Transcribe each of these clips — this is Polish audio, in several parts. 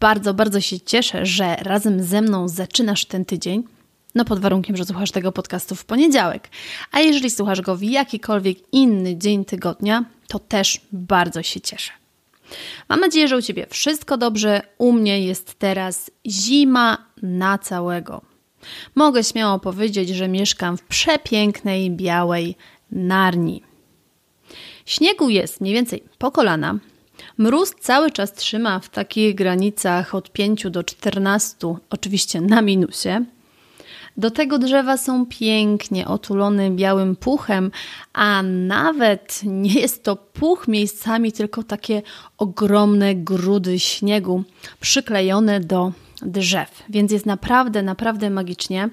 Bardzo, bardzo się cieszę, że razem ze mną zaczynasz ten tydzień. No pod warunkiem, że słuchasz tego podcastu w poniedziałek. A jeżeli słuchasz go w jakikolwiek inny dzień tygodnia, to też bardzo się cieszę. Mam nadzieję, że u Ciebie wszystko dobrze. U mnie jest teraz zima na całego. Mogę śmiało powiedzieć, że mieszkam w przepięknej, białej Narni. Śniegu jest mniej więcej po kolana. Mróz cały czas trzyma w takich granicach od 5 do 14, oczywiście na minusie. Do tego drzewa są pięknie otulone białym puchem, a nawet nie jest to puch miejscami, tylko takie ogromne grudy śniegu przyklejone do drzew, więc jest naprawdę, naprawdę magicznie.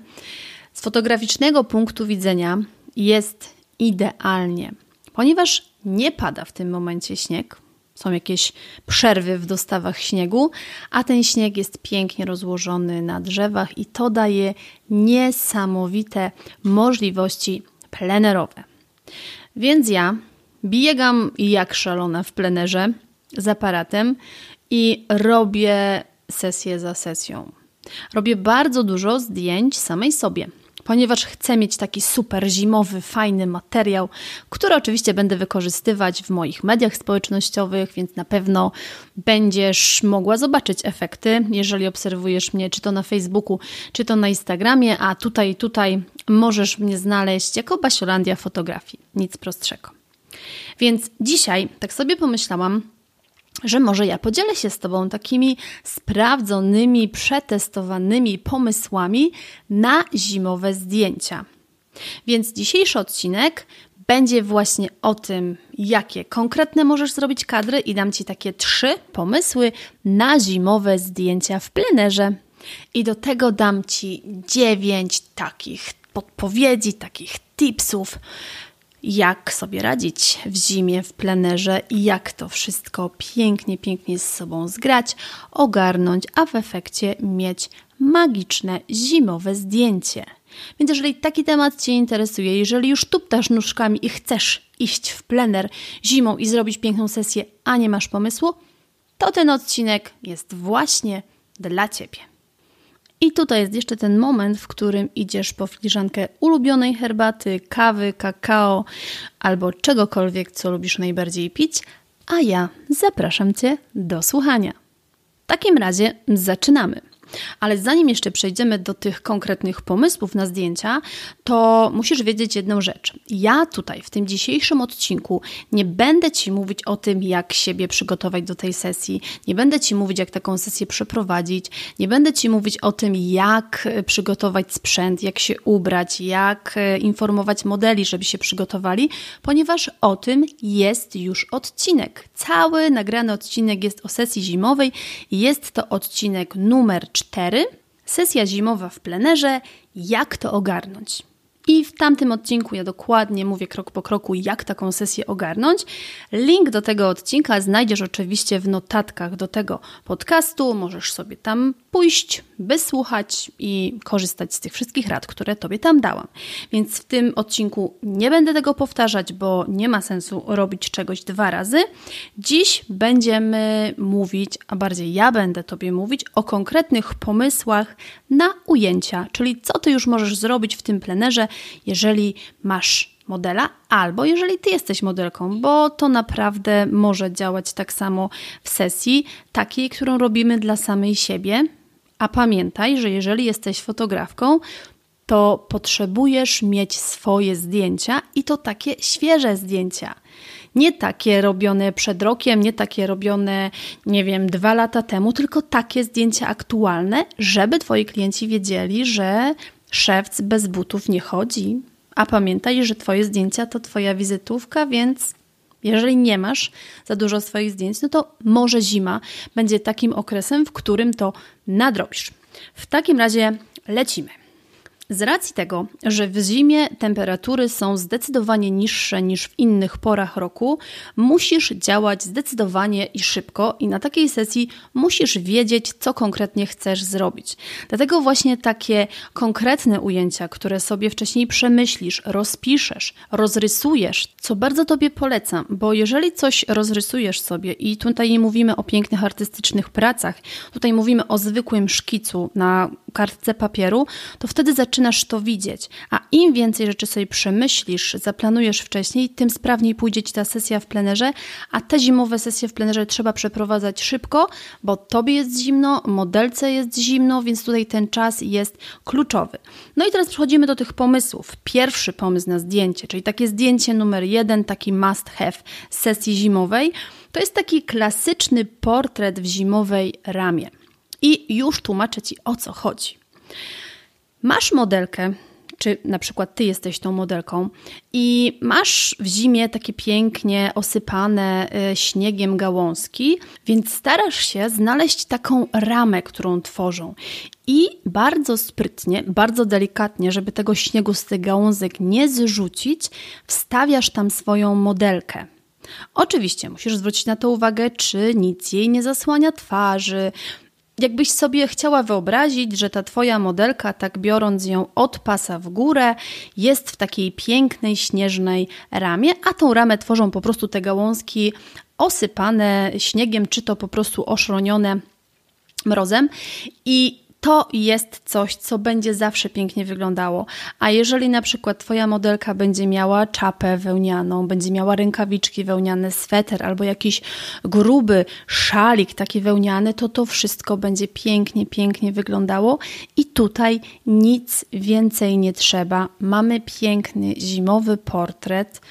Z fotograficznego punktu widzenia jest idealnie, ponieważ nie pada w tym momencie śnieg, są jakieś przerwy w dostawach śniegu, a ten śnieg jest pięknie rozłożony na drzewach i to daje niesamowite możliwości plenerowe. Więc ja biegam jak szalona w plenerze z aparatem i robię sesję za sesją. Robię bardzo dużo zdjęć samej sobie, ponieważ chcę mieć taki super zimowy, fajny materiał, który oczywiście będę wykorzystywać w moich mediach społecznościowych, więc na pewno będziesz mogła zobaczyć efekty, jeżeli obserwujesz mnie, czy to na Facebooku, czy to na Instagramie, a tutaj, tutaj możesz mnie znaleźć jako Basiolandia Fotografii. Nic prostszego. Więc dzisiaj tak sobie pomyślałam, że może ja podzielę się z Tobą takimi sprawdzonymi, przetestowanymi pomysłami na zimowe zdjęcia. Więc dzisiejszy odcinek będzie właśnie o tym, jakie konkretne możesz zrobić kadry i dam Ci takie trzy pomysły na zimowe zdjęcia w plenerze. I do tego dam Ci dziewięć takich podpowiedzi, takich tipsów, jak sobie radzić w zimie, w plenerze i jak to wszystko pięknie, pięknie z sobą zgrać, ogarnąć, a w efekcie mieć magiczne zimowe zdjęcie. Więc jeżeli taki temat Cię interesuje, jeżeli już tuptasz nóżkami i chcesz iść w plener zimą i zrobić piękną sesję, a nie masz pomysłu, to ten odcinek jest właśnie dla Ciebie. I tutaj jest jeszcze ten moment, w którym idziesz po filiżankę ulubionej herbaty, kawy, kakao albo czegokolwiek, co lubisz najbardziej pić, a ja zapraszam Cię do słuchania. W takim razie zaczynamy. Ale zanim jeszcze przejdziemy do tych konkretnych pomysłów na zdjęcia, to musisz wiedzieć jedną rzecz. Ja tutaj w tym dzisiejszym odcinku nie będę Ci mówić o tym, jak siebie przygotować do tej sesji, nie będę Ci mówić, jak taką sesję przeprowadzić, nie będę Ci mówić o tym, jak przygotować sprzęt, jak się ubrać, jak e, informować modeli, żeby się przygotowali, ponieważ o tym jest już odcinek. Cały nagrany odcinek jest o sesji zimowej i jest to odcinek numer 4, sesja zimowa w plenerze, jak to ogarnąć. I w tamtym odcinku ja dokładnie mówię krok po kroku, jak taką sesję ogarnąć. Link do tego odcinka znajdziesz oczywiście w notatkach do tego podcastu. Możesz sobie tam pójść, wysłuchać i korzystać z tych wszystkich rad, które Tobie tam dałam. Więc w tym odcinku nie będę tego powtarzać, bo nie ma sensu robić czegoś dwa razy. Dziś będziemy mówić, a bardziej ja będę Tobie mówić o konkretnych pomysłach na ujęcia, czyli co Ty już możesz zrobić w tym plenerze, jeżeli masz modela, albo jeżeli ty jesteś modelką, bo to naprawdę może działać tak samo w sesji, takiej, którą robimy dla samej siebie, A pamiętaj, że jeżeli jesteś fotografką, to potrzebujesz mieć swoje zdjęcia i to takie świeże zdjęcia. Nie takie robione przed rokiem, nie takie robione, nie wiem, dwa lata temu, tylko takie zdjęcia aktualne, żeby twoi klienci wiedzieli, że szewc bez butów nie chodzi. A pamiętaj, że twoje zdjęcia to twoja wizytówka, więc jeżeli nie masz za dużo swoich zdjęć, no to może zima będzie takim okresem, w którym to nadrobisz. W takim razie lecimy. Z racji tego, że w zimie temperatury są zdecydowanie niższe niż w innych porach roku, musisz działać zdecydowanie i szybko, i na takiej sesji musisz wiedzieć, co konkretnie chcesz zrobić. Dlatego właśnie takie konkretne ujęcia, które sobie wcześniej przemyślisz, rozpiszesz, rozrysujesz, co bardzo Tobie polecam, bo jeżeli coś rozrysujesz sobie, i tutaj nie mówimy o pięknych artystycznych pracach, tutaj mówimy o zwykłym szkicu na kartce papieru, to wtedy zaczynasz to widzieć. A im więcej rzeczy sobie przemyślisz, zaplanujesz wcześniej, tym sprawniej pójdzie ci ta sesja w plenerze, a te zimowe sesje w plenerze trzeba przeprowadzać szybko, bo tobie jest zimno, modelce jest zimno, więc tutaj ten czas jest kluczowy. No i teraz przechodzimy do tych pomysłów. Pierwszy pomysł na zdjęcie, czyli takie zdjęcie numer jeden, taki must have sesji zimowej, to jest taki klasyczny portret w zimowej ramie. I już tłumaczę Ci o co chodzi. Masz modelkę, czy na przykład ty jesteś tą modelką i masz w zimie takie pięknie osypane e, śniegiem gałązki, więc starasz się znaleźć taką ramę, którą tworzą. I bardzo sprytnie, bardzo delikatnie, żeby tego śniegu z tych gałązek nie zrzucić, wstawiasz tam swoją modelkę. Oczywiście musisz zwrócić na to uwagę, czy nic jej nie zasłania twarzy, Jakbyś sobie chciała wyobrazić, że ta twoja modelka, tak biorąc ją od pasa w górę, jest w takiej pięknej, śnieżnej ramie, a tą ramę tworzą po prostu te gałązki osypane śniegiem, czy to po prostu oszronione mrozem. I to jest coś, co będzie zawsze pięknie wyglądało. A jeżeli na przykład Twoja modelka będzie miała czapę wełnianą, będzie miała rękawiczki wełniane, sweter albo jakiś gruby szalik taki wełniany, to to wszystko będzie pięknie, pięknie wyglądało. I tutaj nic więcej nie trzeba. Mamy piękny zimowy portret,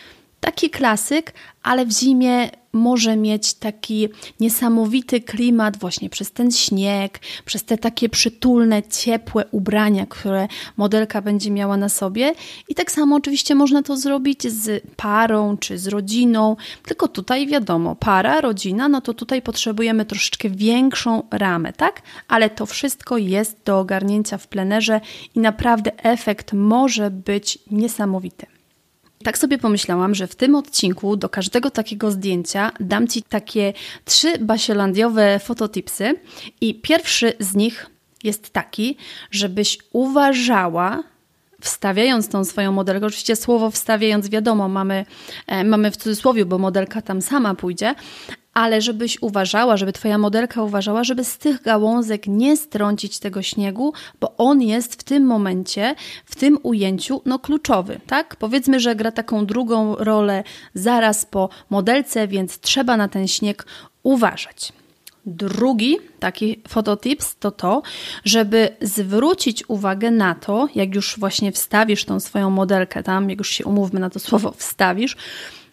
taki klasyk, ale w zimie może mieć taki niesamowity klimat właśnie przez ten śnieg, przez te takie przytulne, ciepłe ubrania, które modelka będzie miała na sobie. I tak samo oczywiście można to zrobić z parą czy z rodziną, tylko tutaj wiadomo, para, rodzina, no to tutaj potrzebujemy troszeczkę większą ramę, tak? Ale to wszystko jest do ogarnięcia w plenerze i naprawdę efekt może być niesamowity. Tak sobie pomyślałam, że w tym odcinku do każdego takiego zdjęcia dam Ci takie trzy basielandiowe fototipsy i pierwszy z nich jest taki, żebyś uważała, wstawiając tą swoją modelkę, oczywiście słowo wstawiając wiadomo, mamy, e, mamy w cudzysłowie, bo modelka tam sama pójdzie, ale żebyś uważała, żeby Twoja modelka uważała, żeby z tych gałązek nie strącić tego śniegu, bo on jest w tym momencie, w tym ujęciu, no kluczowy, tak? Powiedzmy, że gra taką drugą rolę zaraz po modelce, więc trzeba na ten śnieg uważać. Drugi taki fototips to to, żeby zwrócić uwagę na to, jak już właśnie wstawisz tą swoją modelkę tam, jak już się umówmy na to słowo wstawisz,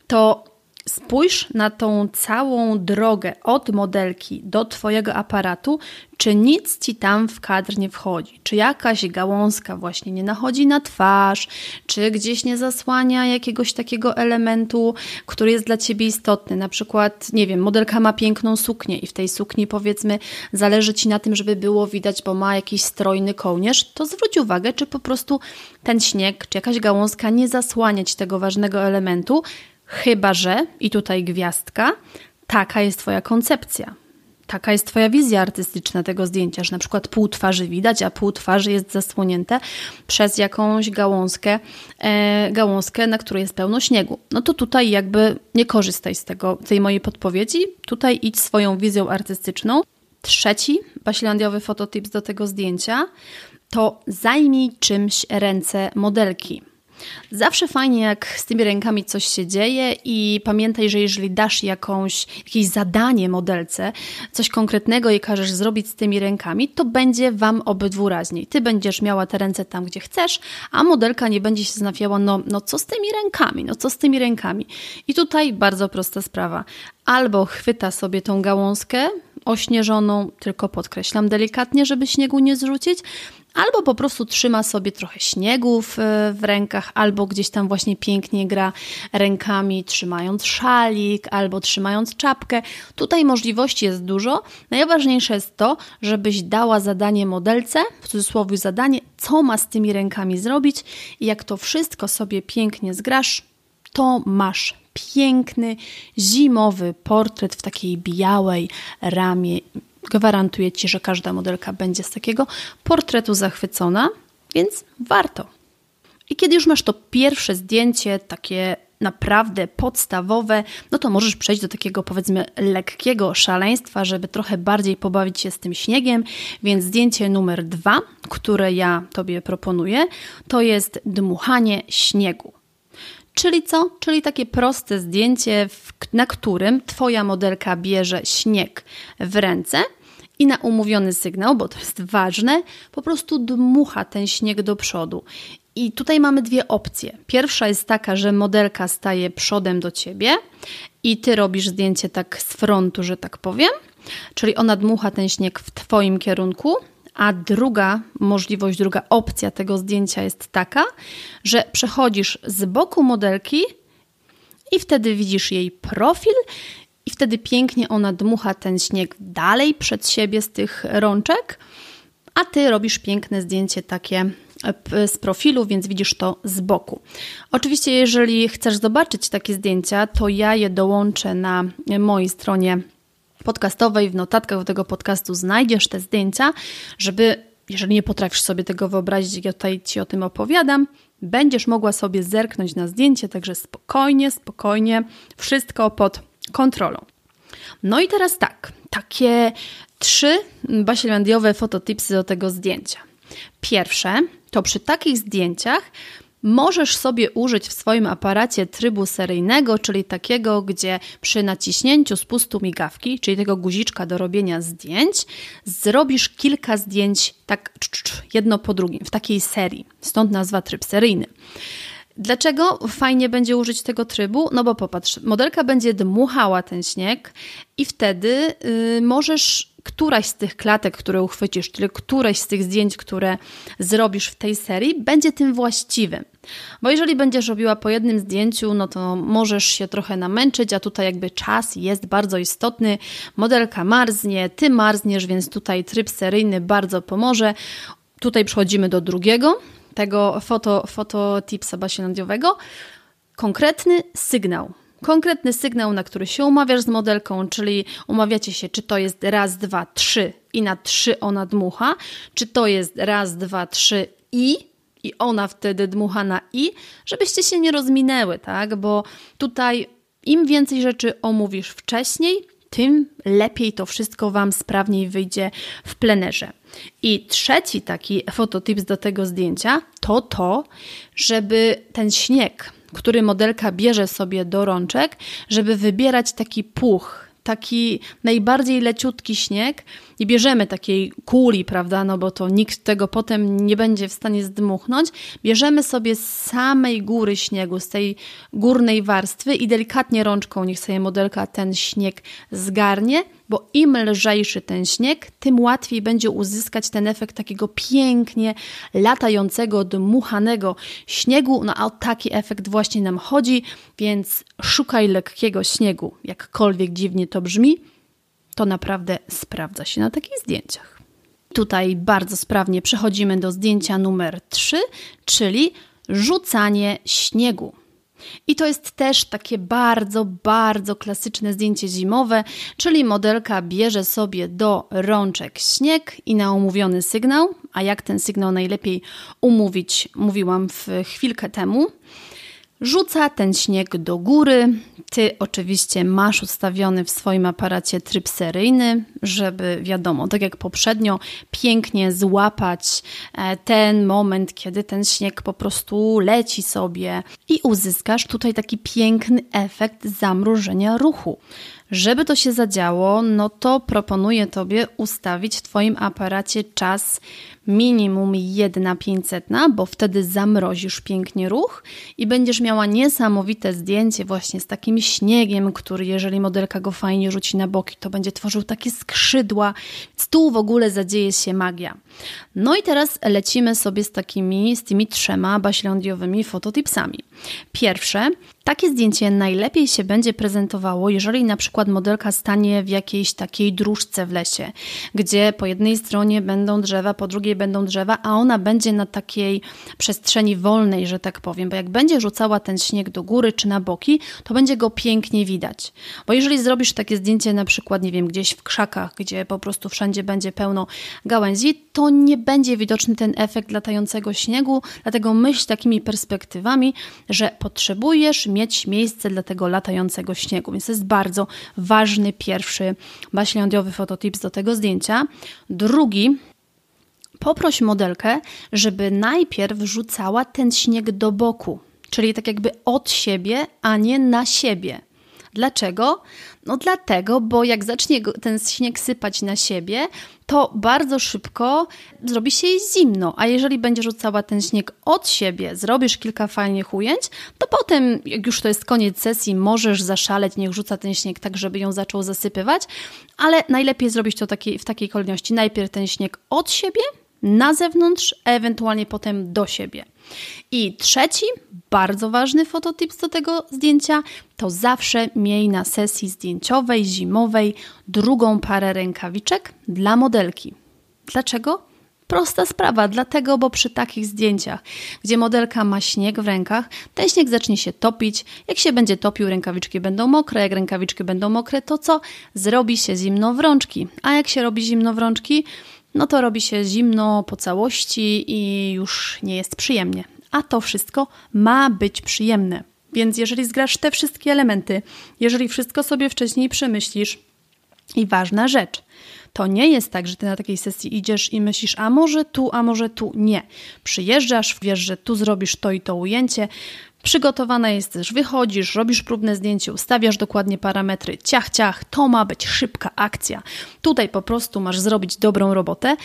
to Spójrz na tą całą drogę od modelki do Twojego aparatu, czy nic Ci tam w kadr nie wchodzi, czy jakaś gałązka właśnie nie nachodzi na twarz, czy gdzieś nie zasłania jakiegoś takiego elementu, który jest dla Ciebie istotny. Na przykład, nie wiem, modelka ma piękną suknię i w tej sukni powiedzmy zależy Ci na tym, żeby było widać, bo ma jakiś strojny kołnierz, to zwróć uwagę, czy po prostu ten śnieg, czy jakaś gałązka nie zasłaniać tego ważnego elementu, Chyba, że, i tutaj gwiazdka, taka jest Twoja koncepcja. Taka jest Twoja wizja artystyczna tego zdjęcia, że na przykład pół twarzy widać, a pół twarzy jest zasłonięte przez jakąś gałązkę, e, gałązkę, na której jest pełno śniegu. No to tutaj jakby nie korzystaj z tego, tej mojej podpowiedzi. Tutaj idź swoją wizją artystyczną. Trzeci baślandiowy fototips do tego zdjęcia to zajmij czymś ręce modelki. Zawsze fajnie, jak z tymi rękami coś się dzieje i pamiętaj, że jeżeli dasz jakąś, jakieś zadanie modelce, coś konkretnego i każesz zrobić z tymi rękami, to będzie Wam obydwu raźniej. Ty będziesz miała te ręce tam, gdzie chcesz, a modelka nie będzie się zastanawiała, no, no co z tymi rękami, no co z tymi rękami. I tutaj bardzo prosta sprawa. Albo chwyta sobie tą gałązkę, ośnieżoną, tylko podkreślam delikatnie, żeby śniegu nie zrzucić, albo po prostu trzyma sobie trochę śniegu w, w, rękach, albo gdzieś tam właśnie pięknie gra rękami, trzymając szalik, albo trzymając czapkę. Tutaj możliwości jest dużo. Najważniejsze jest to, żebyś dała zadanie modelce, w cudzysłowie zadanie, co ma z tymi rękami zrobić i jak to wszystko sobie pięknie zgrasz, to masz piękny, zimowy portret w takiej białej ramie. Gwarantuję Ci, że każda modelka będzie z takiego portretu zachwycona, więc warto. I kiedy już masz to pierwsze zdjęcie, takie naprawdę podstawowe, no to możesz przejść do takiego powiedzmy lekkiego szaleństwa, żeby trochę bardziej pobawić się z tym śniegiem. Więc zdjęcie numer dwa, które ja Tobie proponuję, to jest dmuchanie śniegu. Czyli co? Czyli takie proste zdjęcie, na którym Twoja modelka bierze śnieg w ręce i na umówiony sygnał, bo to jest ważne, po prostu dmucha ten śnieg do przodu. I tutaj mamy dwie opcje. Pierwsza jest taka, że modelka staje przodem do ciebie i ty robisz zdjęcie tak z frontu, że tak powiem, czyli ona dmucha ten śnieg w twoim kierunku, a druga możliwość, druga opcja tego zdjęcia jest taka, że przechodzisz z boku modelki i wtedy widzisz jej profil i wtedy pięknie ona dmucha ten śnieg dalej przed siebie z tych rączek, a ty robisz piękne zdjęcie takie e, z profilu, więc widzisz to z boku. Oczywiście, jeżeli chcesz zobaczyć takie zdjęcia, to ja je dołączę na mojej stronie podcastowej, w notatkach do tego podcastu znajdziesz te zdjęcia, żeby, jeżeli nie potrafisz sobie tego wyobrazić, ja tutaj Ci o tym opowiadam, będziesz mogła sobie zerknąć na zdjęcie, także spokojnie, spokojnie, wszystko pod kontrolą. No i teraz tak, takie trzy basillandiowe fototipsy do tego zdjęcia. Pierwsze, to przy takich zdjęciach Możesz sobie użyć w swoim aparacie trybu seryjnego, czyli takiego, gdzie przy naciśnięciu spustu migawki, czyli tego guziczka do robienia zdjęć, zrobisz kilka zdjęć tak jedno po drugim, w takiej serii. Stąd nazwa tryb seryjny. Dlaczego fajnie będzie użyć tego trybu? No bo popatrz, modelka będzie dmuchała ten śnieg i wtedy yy, możesz któraś z tych klatek, które uchwycisz, czyli któreś z tych zdjęć, które zrobisz w tej serii, będzie tym właściwym. Bo jeżeli będziesz robiła po jednym zdjęciu, no to możesz się trochę namęczyć, a tutaj jakby czas jest bardzo istotny. Modelka marznie, ty marzniesz, więc tutaj tryb seryjny bardzo pomoże. Tutaj przechodzimy do drugiego, tego foto, foto tipsa baślandiowego. Konkretny sygnał konkretny sygnał, na który się umawiasz z modelką, czyli umawiacie się, czy to jest raz, dwa, trzy i na trzy ona dmucha, czy to jest raz, dwa, trzy i i ona wtedy dmucha na i, żebyście się nie rozminęły, tak? Bo tutaj im więcej rzeczy omówisz wcześniej, tym lepiej to wszystko Wam sprawniej wyjdzie w plenerze. I trzeci taki fototips do tego zdjęcia to to, żeby ten śnieg, który modelka bierze sobie do rączek, żeby wybierać taki puch, taki najbardziej leciutki śnieg i bierzemy takiej kuli, prawda, no bo to nikt tego potem nie będzie w stanie zdmuchnąć, bierzemy sobie z samej góry śniegu, z tej górnej warstwy i delikatnie rączką niech sobie modelka ten śnieg zgarnie, bo im lżejszy ten śnieg, tym łatwiej będzie uzyskać ten efekt takiego pięknie latającego, dmuchanego śniegu. No a o taki efekt właśnie nam chodzi, więc szukaj lekkiego śniegu, jakkolwiek dziwnie to brzmi, to naprawdę sprawdza się na takich zdjęciach. Tutaj bardzo sprawnie przechodzimy do zdjęcia numer 3, czyli rzucanie śniegu. I to jest też takie bardzo, bardzo klasyczne zdjęcie zimowe, czyli modelka bierze sobie do rączek śnieg i na umówiony sygnał, a jak ten sygnał najlepiej umówić, mówiłam w chwilkę temu, rzuca ten śnieg do góry. Ty oczywiście masz ustawiony w swoim aparacie tryb seryjny, żeby wiadomo, tak jak poprzednio, pięknie złapać e, ten moment, kiedy ten śnieg po prostu leci sobie i uzyskasz tutaj taki piękny efekt zamrożenia ruchu. Żeby to się zadziało, no to proponuję Tobie ustawić w Twoim aparacie czas minimum 1,500, bo wtedy zamrozisz pięknie ruch i będziesz miała niesamowite zdjęcie właśnie z takim śniegiem, który jeżeli modelka go fajnie rzuci na boki, to będzie tworzył takie skrzydła. Więc tu w ogóle zadzieje się magia. No i teraz lecimy sobie z takimi, z tymi trzema baślądiowymi fototipsami. Pierwsze, takie zdjęcie najlepiej się będzie prezentowało, jeżeli na przykład modelka stanie w jakiejś takiej dróżce w lesie, gdzie po jednej stronie będą drzewa, po drugiej będą drzewa, a ona będzie na takiej przestrzeni wolnej, że tak powiem, bo jak będzie rzucała ten śnieg do góry czy na boki, to będzie go pięknie widać. Bo jeżeli zrobisz takie zdjęcie na przykład, nie wiem, gdzieś w krzakach, gdzie po prostu wszędzie będzie pełno gałęzi, to nie będzie widoczny ten efekt latającego śniegu, dlatego myśl takimi perspektywami, że potrzebujesz mieć miejsce dla tego latającego śniegu. Więc to jest bardzo ważny pierwszy baślądiowy fototips do tego zdjęcia. Drugi poproś modelkę, żeby najpierw rzucała ten śnieg do boku, czyli tak jakby od siebie, a nie na siebie. Dlaczego? No dlatego, bo jak zacznie ten śnieg sypać na siebie, to bardzo szybko zrobi się jej zimno, a jeżeli będzie rzucała ten śnieg od siebie, zrobisz kilka fajnych ujęć, to potem, jak już to jest koniec sesji, możesz zaszaleć, niech rzuca ten śnieg tak, żeby ją zaczął zasypywać, ale najlepiej zrobić to taki, w takiej kolejności. Najpierw ten śnieg od siebie, na zewnątrz, ewentualnie potem do siebie. I trzeci, bardzo ważny fototips do tego zdjęcia, to zawsze miej na sesji zdjęciowej, zimowej drugą parę rękawiczek dla modelki. Dlaczego? Prosta sprawa, dlatego, bo przy takich zdjęciach, gdzie modelka ma śnieg w rękach, ten śnieg zacznie się topić. Jak się będzie topił, rękawiczki będą mokre. Jak rękawiczki będą mokre, to co? Zrobi się zimno w rączki. A jak się robi zimno w rączki? No to robi się zimno po całości i już nie jest przyjemnie. A to wszystko ma być przyjemne. Więc jeżeli zgrasz te wszystkie elementy, jeżeli wszystko sobie wcześniej przemyślisz, i ważna rzecz, to nie jest tak, że ty na takiej sesji idziesz i myślisz, a może tu, a może tu. Nie. Przyjeżdżasz, wiesz, że tu zrobisz to i to ujęcie, Przygotowana jesteś, wychodzisz, robisz próbne zdjęcie, ustawiasz dokładnie parametry, ciach, ciach, to ma być szybka akcja. Tutaj po prostu masz zrobić dobrą robotę.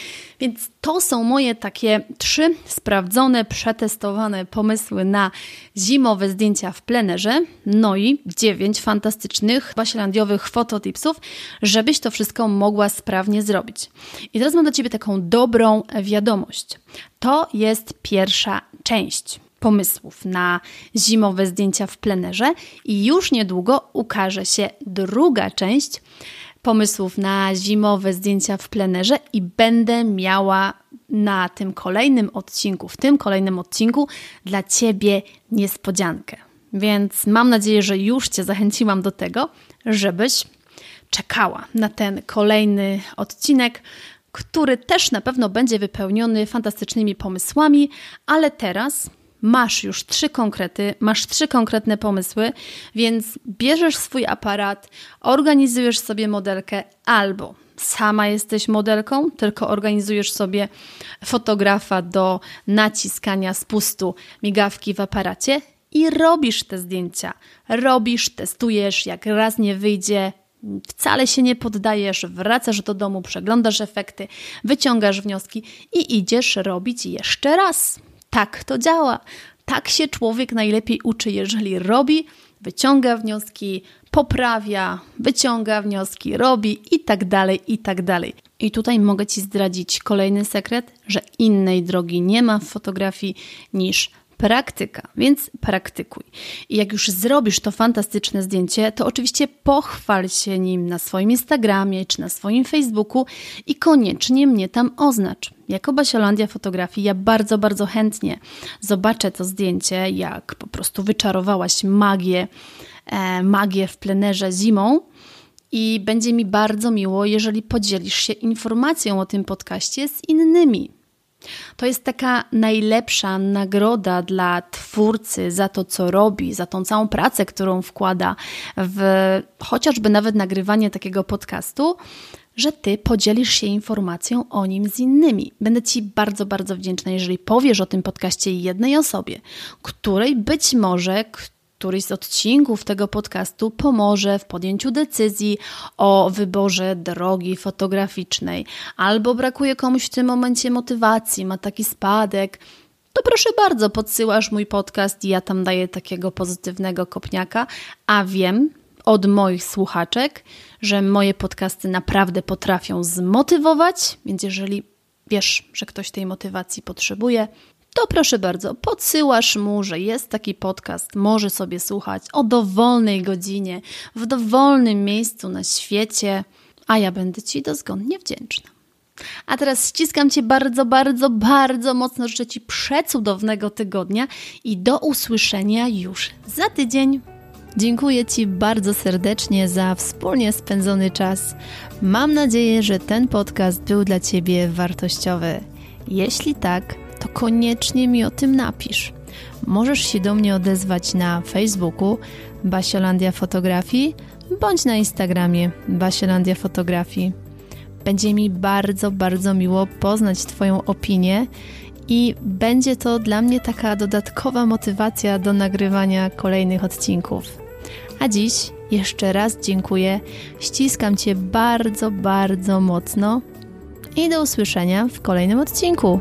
Więc to są moje takie trzy sprawdzone, przetestowane pomysły na zimowe zdjęcia w plenerze, no i dziewięć fantastycznych baślandiowych fototipsów, żebyś to wszystko mogła sprawnie zrobić. I teraz mam dla Ciebie taką dobrą wiadomość. To jest pierwsza część pomysłów na zimowe zdjęcia w plenerze i już niedługo ukaże się druga część pomysłów na zimowe zdjęcia w plenerze i będę miała na tym kolejnym odcinku, w tym kolejnym odcinku dla Ciebie niespodziankę. Więc mam nadzieję, że już Cię zachęciłam do tego, żebyś czekała na ten kolejny odcinek, który też na pewno będzie wypełniony fantastycznymi pomysłami, ale teraz masz już trzy konkrety, masz trzy konkretne pomysły, więc bierzesz swój aparat, organizujesz sobie modelkę albo sama jesteś modelką, tylko organizujesz sobie fotografa do naciskania spustu migawki w aparacie i robisz te zdjęcia. Robisz, testujesz, jak raz nie wyjdzie, wcale się nie poddajesz, wracasz do domu, przeglądasz efekty, wyciągasz wnioski i idziesz robić jeszcze raz. Tak to działa. Tak się człowiek najlepiej uczy, jeżeli robi, wyciąga wnioski, poprawia, wyciąga wnioski, robi i tak dalej, i tak dalej. I tutaj mogę Ci zdradzić kolejny sekret, że innej drogi nie ma w fotografii niż praktyka, więc praktykuj. I jak już zrobisz to fantastyczne zdjęcie, to oczywiście pochwal się nim na swoim Instagramie czy na swoim Facebooku i koniecznie mnie tam oznacz. Jako Basiolandia Fotografii ja bardzo, bardzo chętnie zobaczę to zdjęcie, jak po prostu wyczarowałaś magię, e, magię w plenerze zimą. I będzie mi bardzo miło, jeżeli podzielisz się informacją o tym podcaście z innymi To jest taka najlepsza nagroda dla twórcy za to, co robi, za tą całą pracę, którą wkłada w chociażby nawet nagrywanie takiego podcastu, że ty podzielisz się informacją o nim z innymi. Będę ci bardzo, bardzo wdzięczna, jeżeli powiesz o tym podcaście jednej osobie, której być może któryś z odcinków tego podcastu pomoże w podjęciu decyzji o wyborze drogi fotograficznej, albo brakuje komuś w tym momencie motywacji, ma taki spadek, to proszę bardzo, podsyłasz mój podcast i ja tam daję takiego pozytywnego kopniaka, a wiem od moich słuchaczek, że moje podcasty naprawdę potrafią zmotywować, więc jeżeli wiesz, że ktoś tej motywacji potrzebuje, to proszę bardzo, podsyłasz mu, że jest taki podcast, może sobie słuchać o dowolnej godzinie, w dowolnym miejscu na świecie, a ja będę Ci dozgonnie wdzięczna. A teraz ściskam Cię bardzo, bardzo, bardzo mocno. Życzę Ci przecudownego tygodnia i do usłyszenia już za tydzień. Dziękuję Ci bardzo serdecznie za wspólnie spędzony czas. Mam nadzieję, że ten podcast był dla Ciebie wartościowy. Jeśli tak, to koniecznie mi o tym napisz. Możesz się do mnie odezwać na Facebooku Basiolandia Fotografii bądź na Instagramie Basiolandia Fotografii. Będzie mi bardzo, bardzo miło poznać Twoją opinię i będzie to dla mnie taka dodatkowa motywacja do nagrywania kolejnych odcinków. A dziś jeszcze raz dziękuję, ściskam Cię bardzo, bardzo mocno i do usłyszenia w kolejnym odcinku.